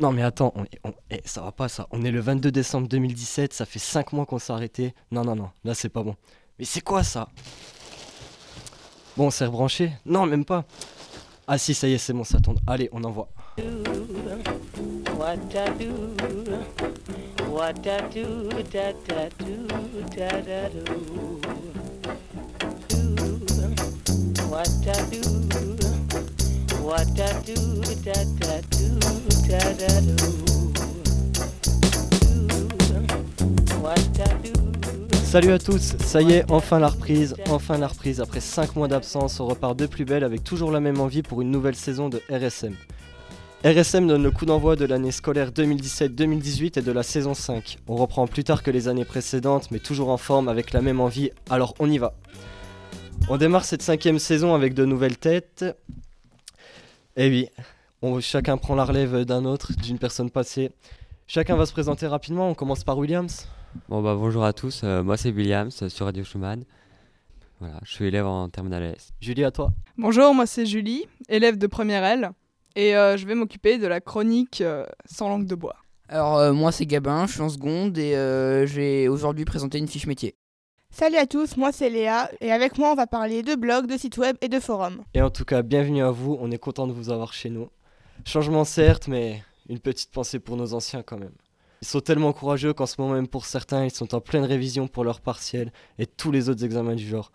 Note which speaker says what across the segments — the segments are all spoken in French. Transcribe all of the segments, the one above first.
Speaker 1: Non mais attends, eh, ça va pas ça. On est le 22 décembre 2017, ça fait 5 mois qu'on s'est arrêté. Non, non, non, là c'est pas bon. Mais c'est quoi ça? Bon, on s'est rebranché? Non, même pas. Ah si, ça y est, c'est bon, ça tourne. Allez, on envoie.
Speaker 2: What what
Speaker 1: Salut à tous, ça y est, enfin la reprise, enfin la reprise. Après 5 mois d'absence, on repart de plus belle avec toujours la même envie pour une nouvelle saison de RSM. RSM donne le coup d'envoi de l'année scolaire 2017-2018 et de la saison 5. On reprend plus tard que les années précédentes, mais toujours en forme avec la même envie, alors on y va. On démarre cette cinquième saison avec de nouvelles têtes. Et oui, on- chacun prend la relève d'un autre, d'une personne passée. Chacun va se présenter rapidement, on commence par Williams.
Speaker 3: Bon bah bonjour à tous, euh, moi c'est Williams euh, sur Radio Schumann. Voilà, je suis élève en terminale S.
Speaker 1: Julie, à toi.
Speaker 4: Bonjour, moi c'est Julie, élève de première L, et euh, je vais m'occuper de la chronique euh, sans langue de bois.
Speaker 5: Alors euh, moi c'est Gabin, je suis en seconde et euh, j'ai aujourd'hui présenté une fiche métier.
Speaker 6: Salut à tous, moi c'est Léa et avec moi on va parler de blogs, de sites web et de forums.
Speaker 1: Et en tout cas, bienvenue à vous, on est content de vous avoir chez nous. Changement certes, mais une petite pensée pour nos anciens quand même. Ils sont tellement courageux qu'en ce moment même pour certains, ils sont en pleine révision pour leur partiel et tous les autres examens du genre.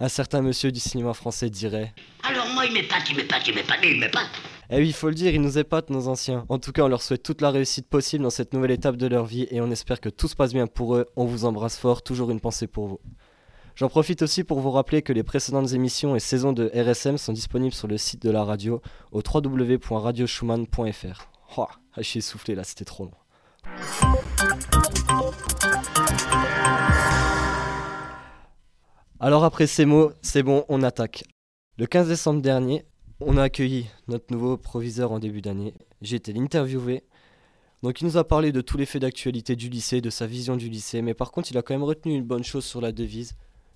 Speaker 1: Un certain monsieur du cinéma français dirait
Speaker 7: Alors moi, il m'épate, il m'épate, il m'épate, il m'épate.
Speaker 1: Eh oui, il faut le dire, ils nous épatent nos anciens. En tout cas, on leur souhaite toute la réussite possible dans cette nouvelle étape de leur vie et on espère que tout se passe bien pour eux. On vous embrasse fort, toujours une pensée pour vous. J'en profite aussi pour vous rappeler que les précédentes émissions et saisons de RSM sont disponibles sur le site de la radio au www.radioschumann.fr. Oh, ah, je suis essoufflé là, c'était trop long. Alors après ces mots, c'est bon, on attaque. Le 15 décembre dernier, on a accueilli notre nouveau proviseur en début d'année. J'ai été l'interviewer. Donc il nous a parlé de tous les faits d'actualité du lycée, de sa vision du lycée, mais par contre il a quand même retenu une bonne chose sur la devise,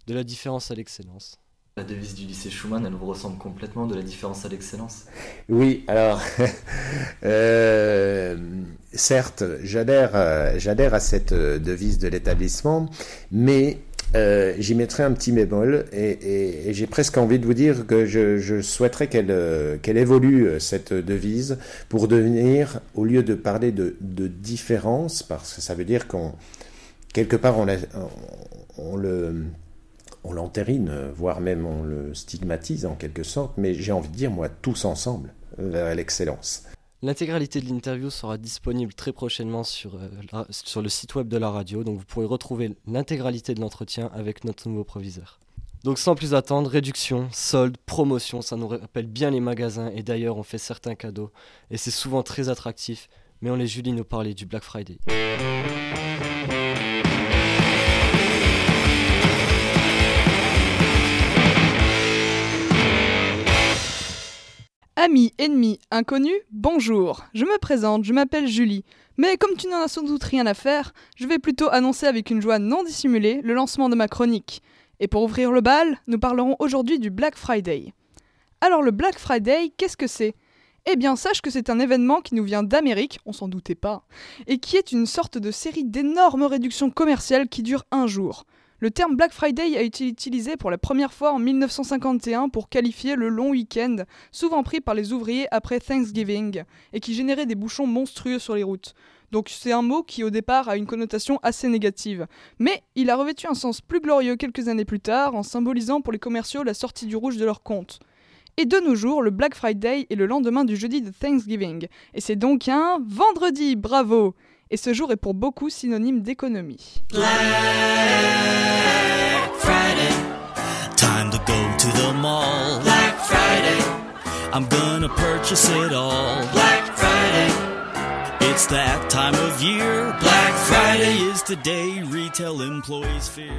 Speaker 1: de la différence à l'excellence.
Speaker 8: La devise du lycée Schumann, elle vous ressemble complètement de la différence à l'excellence.
Speaker 9: Oui, alors, euh, certes, j'adhère, euh, j'adhère à cette euh, devise de l'établissement, mais euh, j'y mettrai un petit bémol et, et- et j'ai presque envie de vous dire que je, je souhaiterais qu'elle euh, qu'elle évolue, cette devise, pour devenir, au lieu de parler de, de différence, parce que ça veut dire qu'on, quelque part, on, la- on, on le on voire même on le stigmatise en quelque sorte, mais j'ai envie de dire, moi, tous ensemble, vers l'excellence.
Speaker 1: L'intégralité de l'interview sera disponible très prochainement sur, euh, sur le site web de la radio, donc vous pourrez retrouver l'intégralité de l'entretien avec notre nouveau proviseur. Donc sans plus attendre, réduction, solde, promotion, ça nous rappelle bien les magasins et d'ailleurs on fait certains cadeaux et c'est souvent très attractif, mais on laisse Julie nous parler du Black Friday.
Speaker 4: Amis, ennemis, inconnus, bonjour. Je me présente, je m'appelle Julie. Mais comme tu n'en as sans doute rien à faire, je vais plutôt annoncer avec une joie non dissimulée le lancement de ma chronique. Et pour ouvrir le bal, nous parlerons aujourd'hui du Black Friday. Alors le Black Friday, qu'est-ce que c'est? Eh bien sache que c'est un événement qui nous vient d'Amérique, on s'en doutait pas, et qui est une sorte de série d'énormes réductions commerciales qui durent un jour. Le terme Black Friday a été utilisé pour la première fois en 1951 pour qualifier le long week-end souvent pris par les ouvriers après Thanksgiving, et qui générait des bouchons monstrueux sur les routes. Donc c'est un mot qui au départ a une connotation assez négative. Mais il a revêtu un sens plus glorieux quelques années plus tard, en symbolisant pour les commerciaux la sortie du rouge de leur compte. Et de nos jours, le Black Friday est le lendemain du jeudi de Thanksgiving, et c'est donc un vendredi, bravo Et ce jour est pour beaucoup synonyme d'économie.
Speaker 10: Friday. Time to go to the mall. Black Friday. I'm gonna purchase it all. Black Friday. It's that time of year. Black Friday is the day retail employees fear.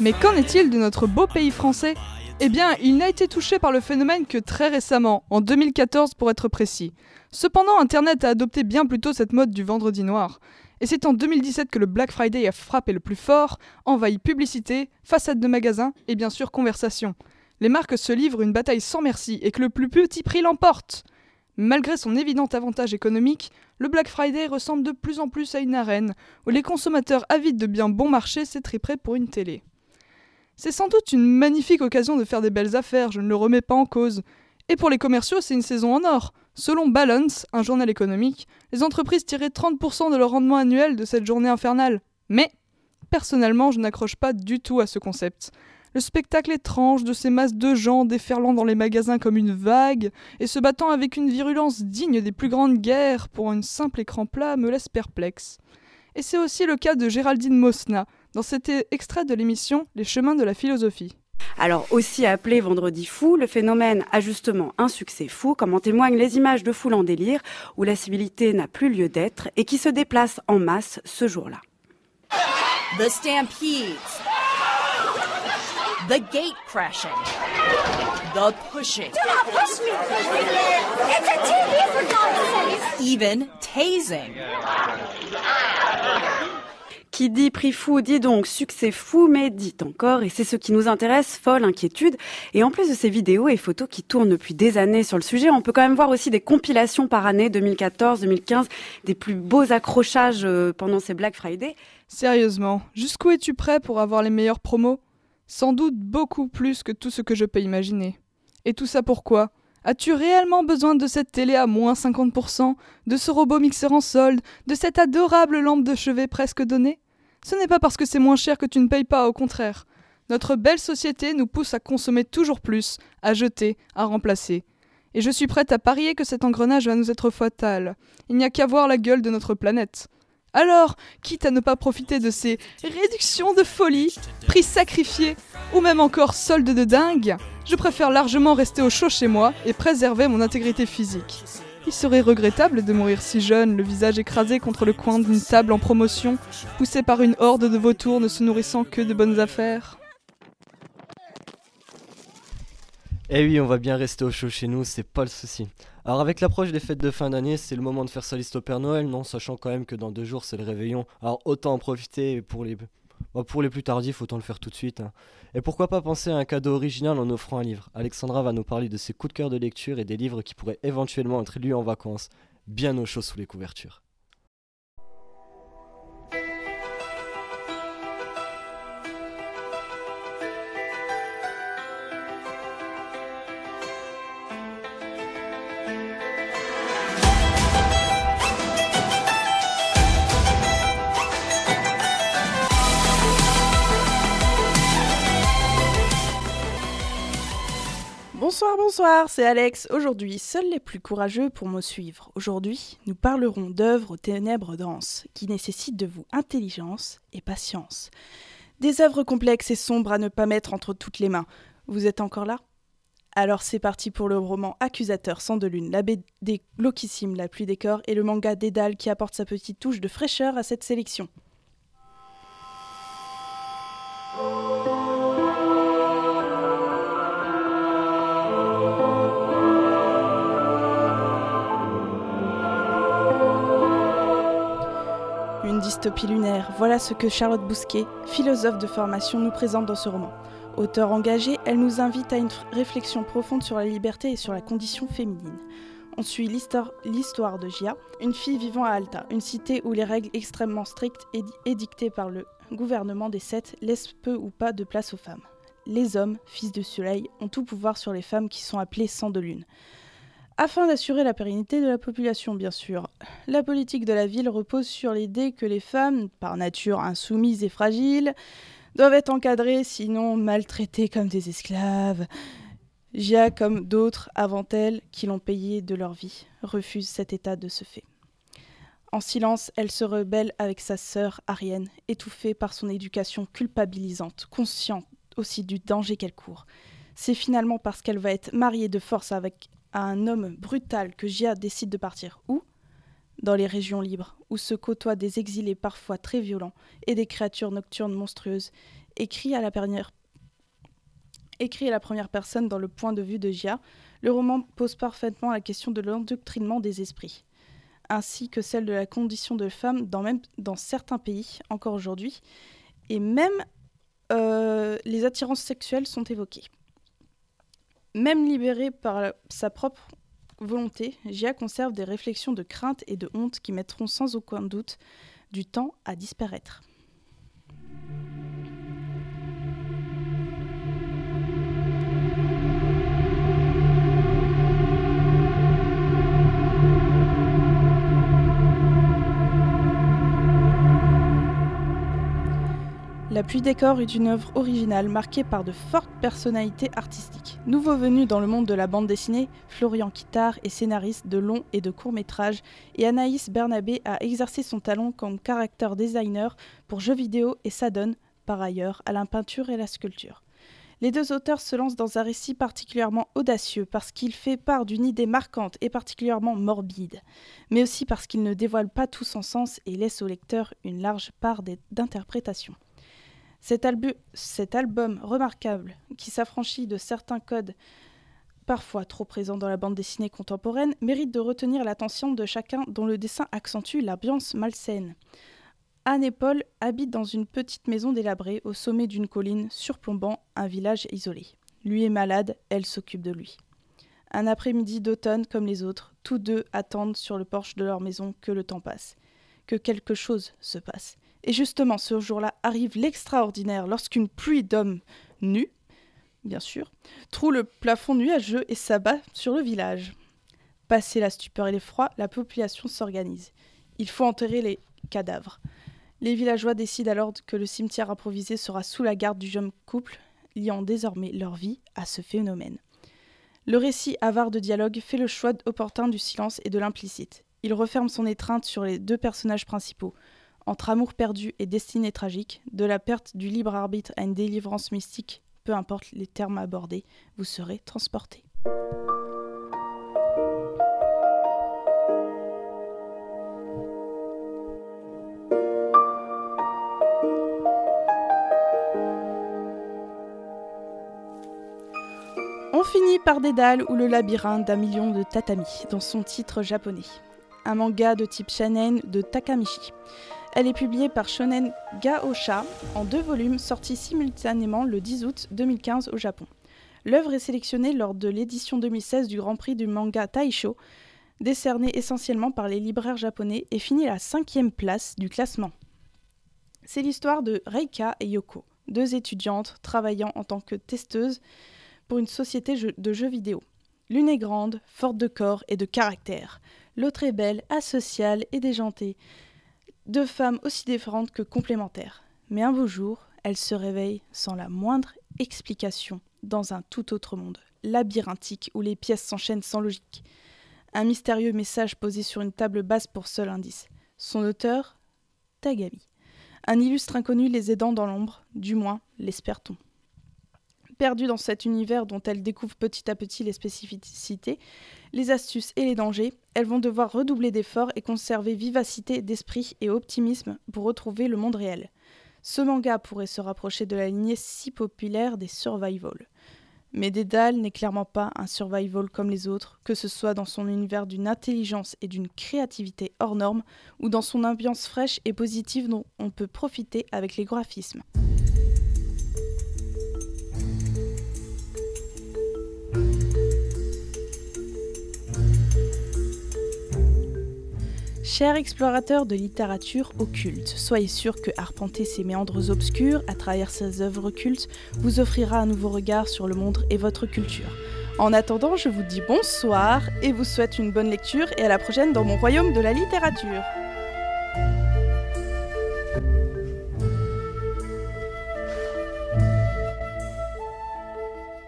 Speaker 4: Mais qu'en est-il de notre beau pays français Eh bien, il n'a été touché par le phénomène que très récemment, en 2014 pour être précis. Cependant, Internet a adopté bien plus tôt cette mode du vendredi noir. Et c'est en 2017 que le Black Friday a frappé le plus fort, envahi publicité, façade de magasins et bien sûr conversation. Les marques se livrent une bataille sans merci et que le plus petit prix l'emporte. Malgré son évident avantage économique, le Black Friday ressemble de plus en plus à une arène où les consommateurs avides de biens bon marché s'étriperaient pour une télé. C'est sans doute une magnifique occasion de faire des belles affaires, je ne le remets pas en cause. Et pour les commerciaux, c'est une saison en or. Selon Balance, un journal économique, les entreprises tiraient 30% de leur rendement annuel de cette journée infernale. Mais, personnellement, je n'accroche pas du tout à ce concept. Le spectacle étrange de ces masses de gens déferlant dans les magasins comme une vague et se battant avec une virulence digne des plus grandes guerres pour un simple écran plat me laisse perplexe. Et c'est aussi le cas de Géraldine Mosna, dans cet extrait de l'émission Les chemins de la philosophie.
Speaker 11: Alors aussi appelé Vendredi fou, le phénomène a justement un succès fou, comme en témoignent les images de foules en délire, où la civilité n'a plus lieu d'être et qui se déplacent en masse ce jour-là.
Speaker 12: The stampedes. The gate crashing. The pushing.
Speaker 13: Do not push me! It's a TV for God's sake!
Speaker 12: Even tasing.
Speaker 11: Qui dit prix fou dit donc succès fou, mais dit encore, et c'est ce qui nous intéresse, folle inquiétude. Et en plus de ces vidéos et photos qui tournent depuis des années sur le sujet, on peut quand même voir aussi des compilations par année 2014, 2015, des plus beaux accrochages euh, pendant ces Black Friday.
Speaker 4: Sérieusement, jusqu'où es-tu prêt pour avoir les meilleurs promos? Sans doute beaucoup plus que tout ce que je peux imaginer. Et tout ça pourquoi? As-tu réellement besoin de cette télé à moins 50%, de ce robot mixeur en solde, de cette adorable lampe de chevet presque donnée? Ce n'est pas parce que c'est moins cher que tu ne payes pas, au contraire. Notre belle société nous pousse à consommer toujours plus, à jeter, à remplacer. Et je suis prête à parier que cet engrenage va nous être fatal. Il n'y a qu'à voir la gueule de notre planète. Alors, quitte à ne pas profiter de ces réductions de folie, prix sacrifiés, ou même encore soldes de dingue, je préfère largement rester au chaud chez moi et préserver mon intégrité physique. Il serait regrettable de mourir si jeune, le visage écrasé contre le coin d'une table en promotion, poussé par une horde de vautours ne se nourrissant que de bonnes affaires.
Speaker 1: Eh oui, on va bien rester au chaud chez nous, c'est pas le souci. Alors avec l'approche des fêtes de fin d'année, c'est le moment de faire sa liste au Père Noël, non Sachant quand même que dans deux jours c'est le réveillon. Alors autant en profiter pour les, bah, pour les plus tardifs, autant le faire tout de suite. hein. Et pourquoi pas penser à un cadeau original en offrant un livre Alexandra va nous parler de ses coups de cœur de lecture et des livres qui pourraient éventuellement être lus en vacances, bien au chaud sous les couvertures.
Speaker 14: Bonsoir, bonsoir, c'est Alex. Aujourd'hui, seuls les plus courageux pour me suivre. Aujourd'hui, nous parlerons d'œuvres aux ténèbres denses, qui nécessitent de vous intelligence et patience. Des œuvres complexes et sombres à ne pas mettre entre toutes les mains. Vous êtes encore là? Alors c'est parti pour le roman Accusateur sans de lune, la BD glauquissime, la pluie des corps, et le manga Dédale qui apporte sa petite touche de fraîcheur à cette sélection. Dystopie lunaire, voilà ce que Charlotte Bousquet, philosophe de formation, nous présente dans ce roman. Auteur engagée, elle nous invite à une réflexion profonde sur la liberté et sur la condition féminine. On suit l'histoire de Gia, une fille vivant à Alta, une cité où les règles extrêmement strictes édi- édictées par le gouvernement des Sept laissent peu ou pas de place aux femmes. Les hommes, fils de soleil, ont tout pouvoir sur les femmes qui sont appelées sans de lune. Afin d'assurer la pérennité de la population, bien sûr, la politique de la ville repose sur l'idée que les femmes, par nature insoumises et fragiles, doivent être encadrées, sinon maltraitées comme des esclaves. Gia, comme d'autres avant elle, qui l'ont payé de leur vie, refuse cet état de ce fait. En silence, elle se rebelle avec sa sœur Ariane, étouffée par son éducation culpabilisante, consciente aussi du danger qu'elle court. C'est finalement parce qu'elle va être mariée de force avec un homme brutal que Gia décide de partir. Où? Dans les régions libres, où se côtoient des exilés parfois très violents et des créatures nocturnes monstrueuses, écrit à la dernière Écrit à la première personne dans le point de vue de Gia, le roman pose parfaitement la question de l'endoctrinement des esprits, ainsi que celle de la condition de femme dans, même, dans certains pays, encore aujourd'hui, et même euh, les attirances sexuelles sont évoquées. Même libérée par sa propre volonté, Gia conserve des réflexions de crainte et de honte qui mettront sans aucun doute du temps à disparaître. La pluie des corps est une œuvre originale marquée par de fortes personnalités artistiques. Nouveau venu dans le monde de la bande dessinée, Florian Kittard est scénariste de longs et de courts métrages et Anaïs Bernabé a exercé son talent comme character designer pour jeux vidéo et s'adonne, par ailleurs, à la peinture et la sculpture. Les deux auteurs se lancent dans un récit particulièrement audacieux parce qu'il fait part d'une idée marquante et particulièrement morbide, mais aussi parce qu'il ne dévoile pas tout son sens et laisse au lecteur une large part d'interprétation. Cet, albu- cet album remarquable, qui s'affranchit de certains codes parfois trop présents dans la bande dessinée contemporaine, mérite de retenir l'attention de chacun dont le dessin accentue l'ambiance malsaine. Anne et Paul habitent dans une petite maison délabrée au sommet d'une colline surplombant un village isolé. Lui est malade, elle s'occupe de lui. Un après-midi d'automne comme les autres, tous deux attendent sur le porche de leur maison que le temps passe, que quelque chose se passe. Et justement, ce jour-là arrive l'extraordinaire lorsqu'une pluie d'hommes nus, bien sûr, troue le plafond nuageux et s'abat sur le village. Passé la stupeur et l'effroi, la population s'organise. Il faut enterrer les cadavres. Les villageois décident alors que le cimetière improvisé sera sous la garde du jeune couple, liant désormais leur vie à ce phénomène. Le récit avare de dialogue fait le choix opportun du silence et de l'implicite. Il referme son étreinte sur les deux personnages principaux, entre amour perdu et destinée tragique, de la perte du libre arbitre à une délivrance mystique, peu importe les termes abordés, vous serez transporté. On finit par Dédale ou le labyrinthe d'un million de tatamis, dans son titre japonais. Un manga de type shonen de Takamichi. Elle est publiée par Shonen Gaosha en deux volumes sortis simultanément le 10 août 2015 au Japon. L'œuvre est sélectionnée lors de l'édition 2016 du Grand Prix du manga Taisho, décerné essentiellement par les libraires japonais et finit à la cinquième place du classement. C'est l'histoire de Reika et Yoko, deux étudiantes travaillant en tant que testeuses pour une société de jeux vidéo. L'une est grande, forte de corps et de caractère. L'autre est belle, asociale et déjantée. Deux femmes aussi différentes que complémentaires. Mais un beau jour, elles se réveillent sans la moindre explication dans un tout autre monde, labyrinthique où les pièces s'enchaînent sans logique. Un mystérieux message posé sur une table basse pour seul indice. Son auteur Tagami. Un illustre inconnu les aidant dans l'ombre, du moins l'espère-t-on. Perdue dans cet univers dont elles découvrent petit à petit les spécificités, les astuces et les dangers, elles vont devoir redoubler d'efforts et conserver vivacité d'esprit et optimisme pour retrouver le monde réel. Ce manga pourrait se rapprocher de la lignée si populaire des survival. Mais Dédale n'est clairement pas un survival comme les autres, que ce soit dans son univers d'une intelligence et d'une créativité hors norme, ou dans son ambiance fraîche et positive dont on peut profiter avec les graphismes. Chers explorateurs de littérature occulte, soyez sûr que arpenter ces méandres obscurs à travers ces œuvres cultes vous offrira un nouveau regard sur le monde et votre culture. En attendant, je vous dis bonsoir et vous souhaite une bonne lecture et à la prochaine dans mon royaume de la littérature.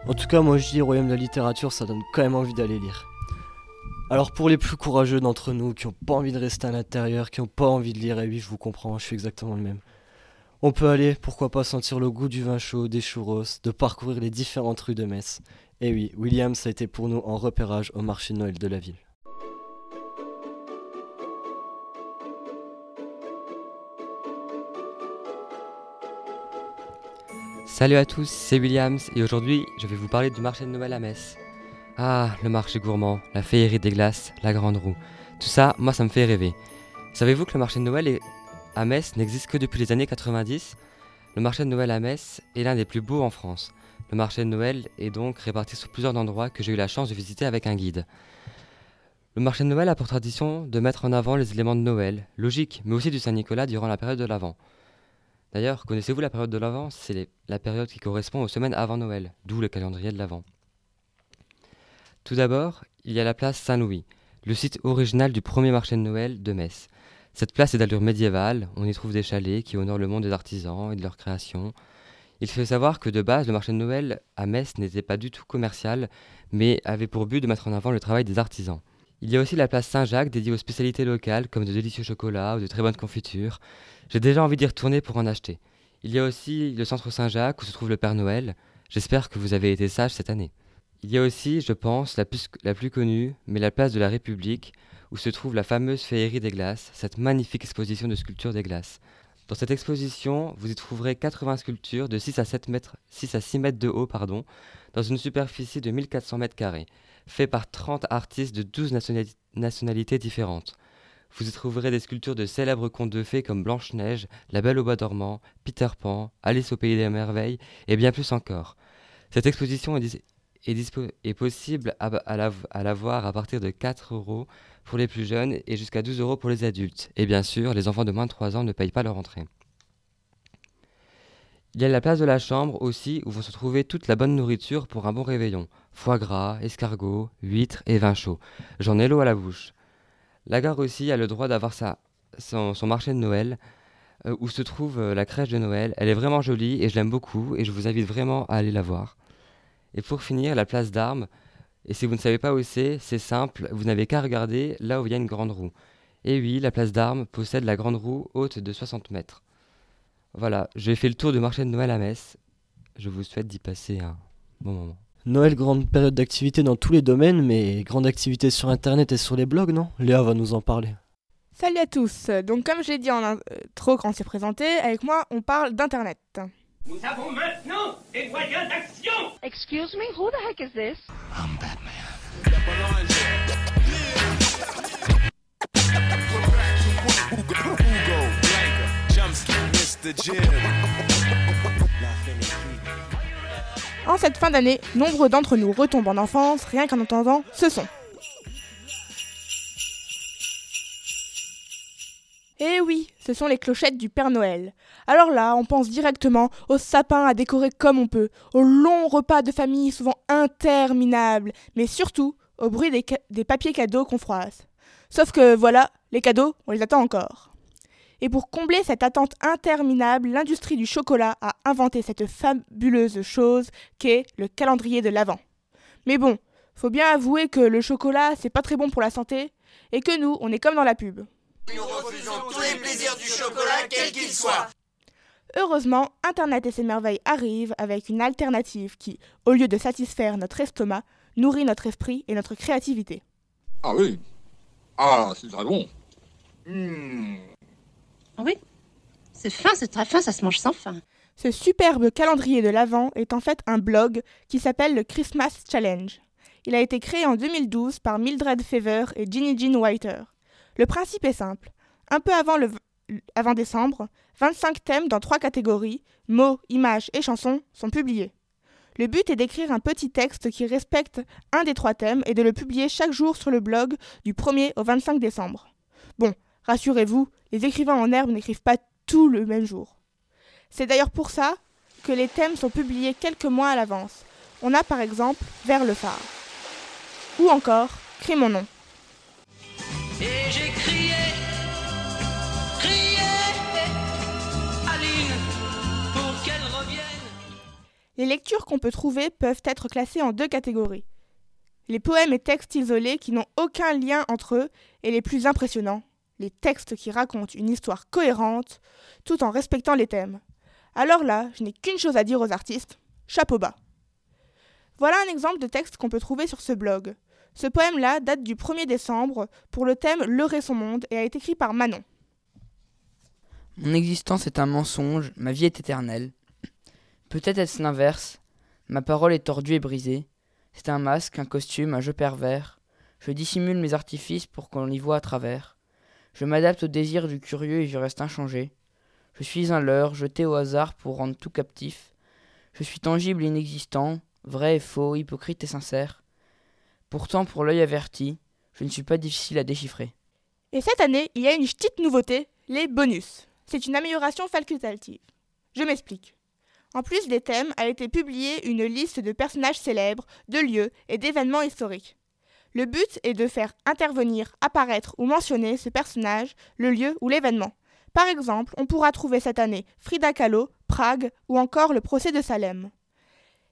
Speaker 1: En tout cas, moi je dis Royaume de la littérature, ça donne quand même envie d'aller lire. Alors pour les plus courageux d'entre nous qui n'ont pas envie de rester à l'intérieur, qui n'ont pas envie de lire, et oui je vous comprends, je suis exactement le même. On peut aller, pourquoi pas sentir le goût du vin chaud, des churros, de parcourir les différentes rues de Metz. Et oui, Williams a été pour nous en repérage au marché de Noël de la ville.
Speaker 3: Salut à tous, c'est Williams et aujourd'hui je vais vous parler du marché de Noël à Metz. Ah, le marché gourmand, la féerie des glaces, la grande roue. Tout ça, moi ça me fait rêver. Savez-vous que le marché de Noël à Metz n'existe que depuis les années 90 Le marché de Noël à Metz est l'un des plus beaux en France. Le marché de Noël est donc réparti sur plusieurs endroits que j'ai eu la chance de visiter avec un guide. Le marché de Noël a pour tradition de mettre en avant les éléments de Noël, logique, mais aussi du Saint-Nicolas durant la période de l'Avent. D'ailleurs, connaissez-vous la période de l'Avent? C'est la période qui correspond aux semaines avant Noël, d'où le calendrier de l'Avent. Tout d'abord, il y a la place Saint-Louis, le site original du premier marché de Noël de Metz. Cette place est d'allure médiévale, on y trouve des chalets qui honorent le monde des artisans et de leur création. Il faut savoir que de base, le marché de Noël à Metz n'était pas du tout commercial, mais avait pour but de mettre en avant le travail des artisans. Il y a aussi la place Saint-Jacques dédiée aux spécialités locales comme de délicieux chocolats ou de très bonnes confitures. J'ai déjà envie d'y retourner pour en acheter. Il y a aussi le centre Saint-Jacques où se trouve le Père Noël. J'espère que vous avez été sage cette année. Il y a aussi, je pense, la plus, la plus connue, mais la place de la République, où se trouve la fameuse féerie des glaces, cette magnifique exposition de sculptures des glaces. Dans cette exposition, vous y trouverez 80 sculptures de 6 à, 7 mètres, 6 à 6 mètres de haut, pardon, dans une superficie de 1400 mètres carrés, fait par 30 artistes de 12 nationali- nationalités différentes. Vous y trouverez des sculptures de célèbres contes de fées comme Blanche-Neige, La Belle au Bois dormant, Peter Pan, Alice au Pays des Merveilles et bien plus encore. Cette exposition est, est possible à, à la, à à partir de 4 euros pour les plus jeunes et jusqu'à 12 euros pour les adultes. Et bien sûr, les enfants de moins de 3 ans ne payent pas leur entrée. Il y a la place de la chambre aussi où vont se trouver toute la bonne nourriture pour un bon réveillon. Foie gras, escargots, huîtres et vin chaud. J'en ai l'eau à la bouche. La gare aussi a le droit d'avoir son, son marché de Noël euh, où se trouve euh, la crèche de Noël. Elle est vraiment jolie et je l'aime beaucoup et je vous invite vraiment à aller la voir. Et pour finir, la place d'armes. Et si vous ne savez pas où c'est, c'est simple, vous n'avez qu'à regarder là où il y a une grande roue. Et oui, la place d'armes possède la grande roue haute de 60 mètres. Voilà, j'ai fait le tour du marché de Noël à Metz. Je vous souhaite d'y passer un bon moment.
Speaker 1: Noël, grande période d'activité dans tous les domaines, mais grande activité sur internet et sur les blogs, non? Léa va nous en parler.
Speaker 6: Salut à tous. Donc comme je l'ai dit en intro quand on s'est présenté, avec moi on parle d'internet.
Speaker 15: Nous avons maintenant des moyens d'action
Speaker 13: Excuse me, who the heck is this?
Speaker 6: En cette fin d'année, nombreux d'entre nous retombent en enfance rien qu'en entendant ce son. Eh oui, ce sont les clochettes du Père Noël. Alors là, on pense directement au sapin à décorer comme on peut, aux longs repas de famille souvent interminables, mais surtout au bruit des papiers cadeaux qu'on froisse. Sauf que voilà, les cadeaux, on les attend encore. Et pour combler cette attente interminable, l'industrie du chocolat a inventé cette fabuleuse chose qu'est le calendrier de l'Avent. Mais bon, faut bien avouer que le chocolat, c'est pas très bon pour la santé, et que nous, on est comme dans la pub.
Speaker 16: Nous refusons tous les plaisirs du chocolat, quels qu'ils soient.
Speaker 6: Heureusement, Internet et ses merveilles arrivent avec une alternative qui, au lieu de satisfaire notre estomac, nourrit notre esprit et notre créativité.
Speaker 17: Ah oui. Ah, c'est très bon. Hmm.
Speaker 18: Oui. C'est fin, c'est très fin, ça se mange sans faim.
Speaker 6: Ce superbe calendrier de l'Avent est en fait un blog qui s'appelle le Christmas Challenge. Il a été créé en 2012 par Mildred Fever et Ginny Jean Whiter. Le principe est simple. Un peu avant, le, avant décembre, 25 thèmes dans trois catégories, mots, images et chansons, sont publiés. Le but est d'écrire un petit texte qui respecte un des trois thèmes et de le publier chaque jour sur le blog du 1er au 25 décembre. Bon, rassurez-vous, les écrivains en herbe n'écrivent pas tout le même jour. C'est d'ailleurs pour ça que les thèmes sont publiés quelques mois à l'avance. On a par exemple Vers le phare. Ou encore Crie mon nom.
Speaker 15: Et j'ai crié, crié, Aline, pour qu'elle revienne.
Speaker 6: Les lectures qu'on peut trouver peuvent être classées en deux catégories. Les poèmes et textes isolés qui n'ont aucun lien entre eux et les plus impressionnants, les textes qui racontent une histoire cohérente tout en respectant les thèmes. Alors là, je n'ai qu'une chose à dire aux artistes, chapeau bas. Voilà un exemple de texte qu'on peut trouver sur ce blog. Ce poème-là date du 1er décembre pour le thème Leurrer son monde et a été écrit par Manon.
Speaker 5: Mon existence est un mensonge, ma vie est éternelle. Peut-être est-ce l'inverse. Ma parole est tordue et brisée. C'est un masque, un costume, un jeu pervers. Je dissimule mes artifices pour qu'on y voit à travers. Je m'adapte au désir du curieux et je reste inchangé. Je suis un leurre, jeté au hasard pour rendre tout captif. Je suis tangible et inexistant, vrai et faux, hypocrite et sincère. Pourtant, pour l'œil averti, Je ne suis pas difficile à déchiffrer.
Speaker 6: Et cette année, il y a une petite nouveauté, les bonus. C'est une amélioration facultative. Je m'explique. En plus des thèmes, a été publiée une liste de personnages célèbres, de lieux et d'événements historiques. Le but est de faire intervenir, apparaître ou mentionner ce personnage, le lieu ou l'événement. Par exemple, on pourra trouver cette année Frida Kahlo, Prague ou encore le procès de Salem.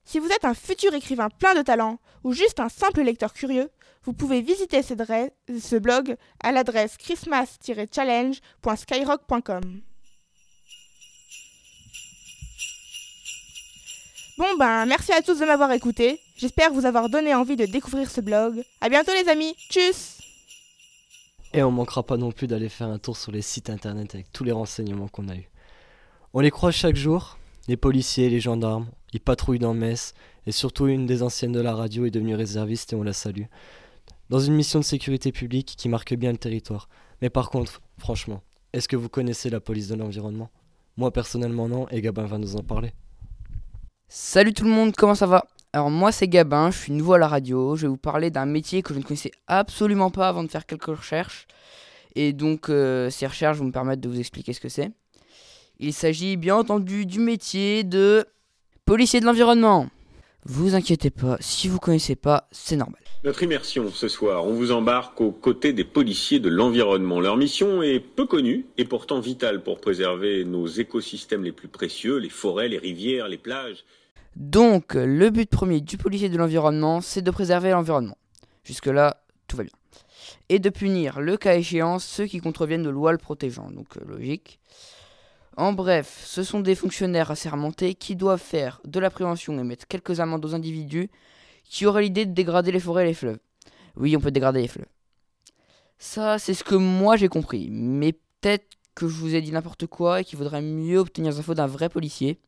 Speaker 6: Si vous êtes un futur écrivain plein de talent ou juste un simple lecteur curieux, vous pouvez visiter ce, blog à l'adresse christmas-challenge.skyrock.com. Bon ben, merci à tous de m'avoir écouté. J'espère vous avoir donné envie de découvrir ce blog. À bientôt les amis. Tchuss
Speaker 1: Et on manquera pas non plus d'aller faire un tour sur les sites internet avec tous les renseignements qu'on a eus. On les croise chaque jour, les policiers, les gendarmes, ils patrouillent dans Metz, et surtout une des anciennes de la radio est devenue réserviste et on la salue. Dans une mission de sécurité publique qui marque bien le territoire. Mais par contre, franchement, est-ce que vous connaissez la police de l'environnement? Moi personnellement non, et Gabin va nous en parler.
Speaker 5: Salut tout le monde, comment ça va? Alors moi c'est Gabin, je suis nouveau à la radio, je vais vous parler d'un métier que je ne connaissais absolument pas avant de faire quelques recherches. Et donc euh, ces recherches vont me permettre de vous expliquer ce que c'est. Il s'agit bien entendu du métier de policier de l'environnement. Vous inquiétez pas, si vous connaissez pas, c'est normal.
Speaker 19: Notre immersion ce soir, on vous embarque aux côtés des policiers de l'environnement. Leur mission est peu connue et pourtant vitale pour préserver nos écosystèmes les plus précieux, les forêts, les rivières, les plages.
Speaker 5: Donc, le but premier du policier de l'environnement, c'est de préserver l'environnement. Jusque-là, tout va bien. Et de punir, le cas échéant, ceux qui contreviennent de lois le protégeant. Donc, euh, logique. En bref, ce sont des fonctionnaires assermentés qui doivent faire de la prévention et mettre quelques amendes aux individus qui auraient l'idée de dégrader les forêts et les fleuves. Oui, on peut dégrader les fleuves. Ça, c'est ce que moi j'ai compris. Mais peut-être que je vous ai dit n'importe quoi et qu'il vaudrait mieux obtenir des infos d'un vrai policier.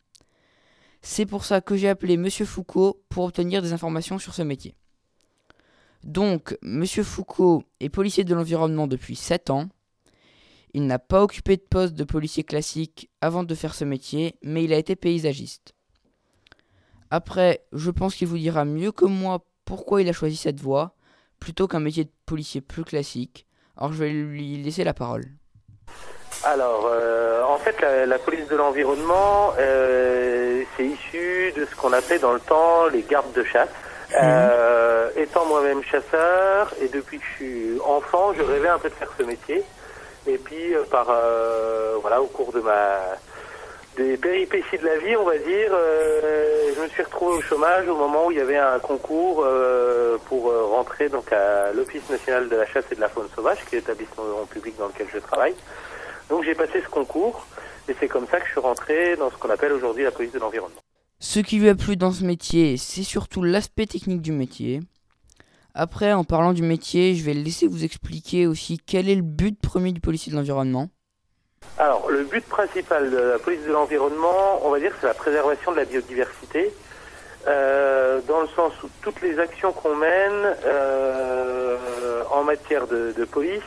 Speaker 5: C'est pour ça que j'ai appelé Monsieur Foucault pour obtenir des informations sur ce métier. Donc, Monsieur Foucault est policier de l'environnement depuis 7 ans. Il n'a pas occupé de poste de policier classique avant de faire ce métier, mais il a été paysagiste. Après, je pense qu'il vous dira mieux que moi pourquoi il a choisi cette voie, plutôt qu'un métier de policier plus classique. Alors je vais lui laisser la parole.
Speaker 20: Alors, euh, en fait, la, la police de l'environnement, euh, c'est issu de ce qu'on appelait dans le temps les gardes de chasse. Euh, étant moi-même chasseur, et depuis que je suis enfant, je rêvais un peu de faire ce métier. Et puis, euh, par euh, voilà, au cours de ma des péripéties de la vie, on va dire, euh, je me suis retrouvé au chômage au moment où il y avait un concours euh, pour euh, rentrer donc à l'Office national de la chasse et de la faune sauvage, qui est l'établissement public dans lequel je travaille. Donc j'ai passé ce concours et c'est comme ça que je suis rentré dans ce qu'on appelle aujourd'hui la police de l'environnement.
Speaker 5: Ce qui lui a plu dans ce métier, c'est surtout l'aspect technique du métier. Après, en parlant du métier, je vais laisser vous expliquer aussi quel est le but premier du policier de l'environnement.
Speaker 20: Alors, le but principal de la police de l'environnement, on va dire, c'est la préservation de la biodiversité, euh, dans le sens où toutes les actions qu'on mène euh, en matière de, de, police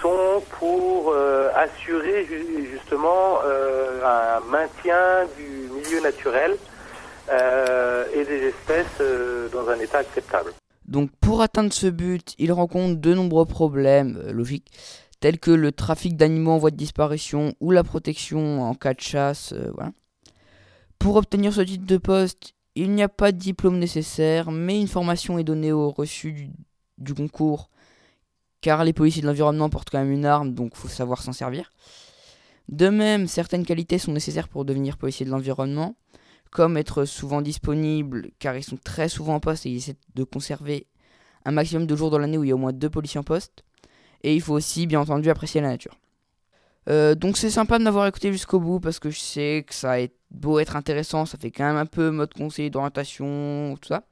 Speaker 20: sont pour euh, assurer ju justement euh, un maintien du milieu naturel euh, et des espèces euh, dans un état acceptable.
Speaker 5: Donc pour atteindre ce but, il rencontre de nombreux problèmes euh, logiques, tels que le trafic d'animaux en voie de disparition ou la protection en cas de chasse. Euh. Pour obtenir ce titre de poste, il n'y a pas de diplôme nécessaire, mais une formation est donnée au reçu du, concours, car les policiers de l'environnement portent quand même une arme, donc faut savoir s'en servir. De même, certaines qualités sont nécessaires pour devenir policier de l'environnement, comme être souvent disponible, car ils sont très souvent en poste et ils essaient de conserver un maximum de jours dans l'année où il y a au moins deux policiers en poste. Et il faut aussi, bien entendu, apprécier la nature. Euh, donc c'est sympa de m'avoir écouté jusqu'au bout parce que je sais que ça a beau être intéressant, ça fait quand même un peu mode conseiller d'orientation, tout ça.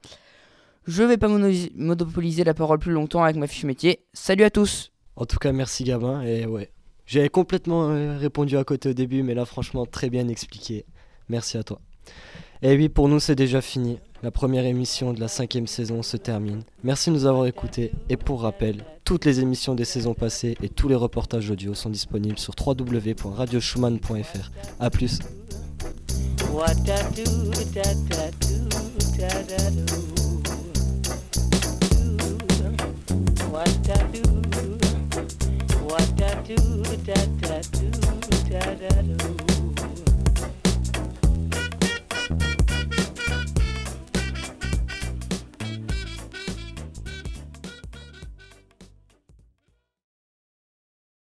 Speaker 5: Je vais pas monopoliser la parole plus longtemps avec ma fiche métier. Salut à tous
Speaker 1: En tout cas, merci Gabin, et ouais. J'avais complètement euh, répondu à côté au début, mais là franchement très bien expliqué. Merci à toi. Et oui, pour nous c'est déjà fini. La première émission de la cinquième saison se termine. Merci de nous avoir écoutés. Et pour rappel, toutes les émissions des saisons passées et tous les reportages audio sont disponibles sur www.radioschumann.fr. A plus.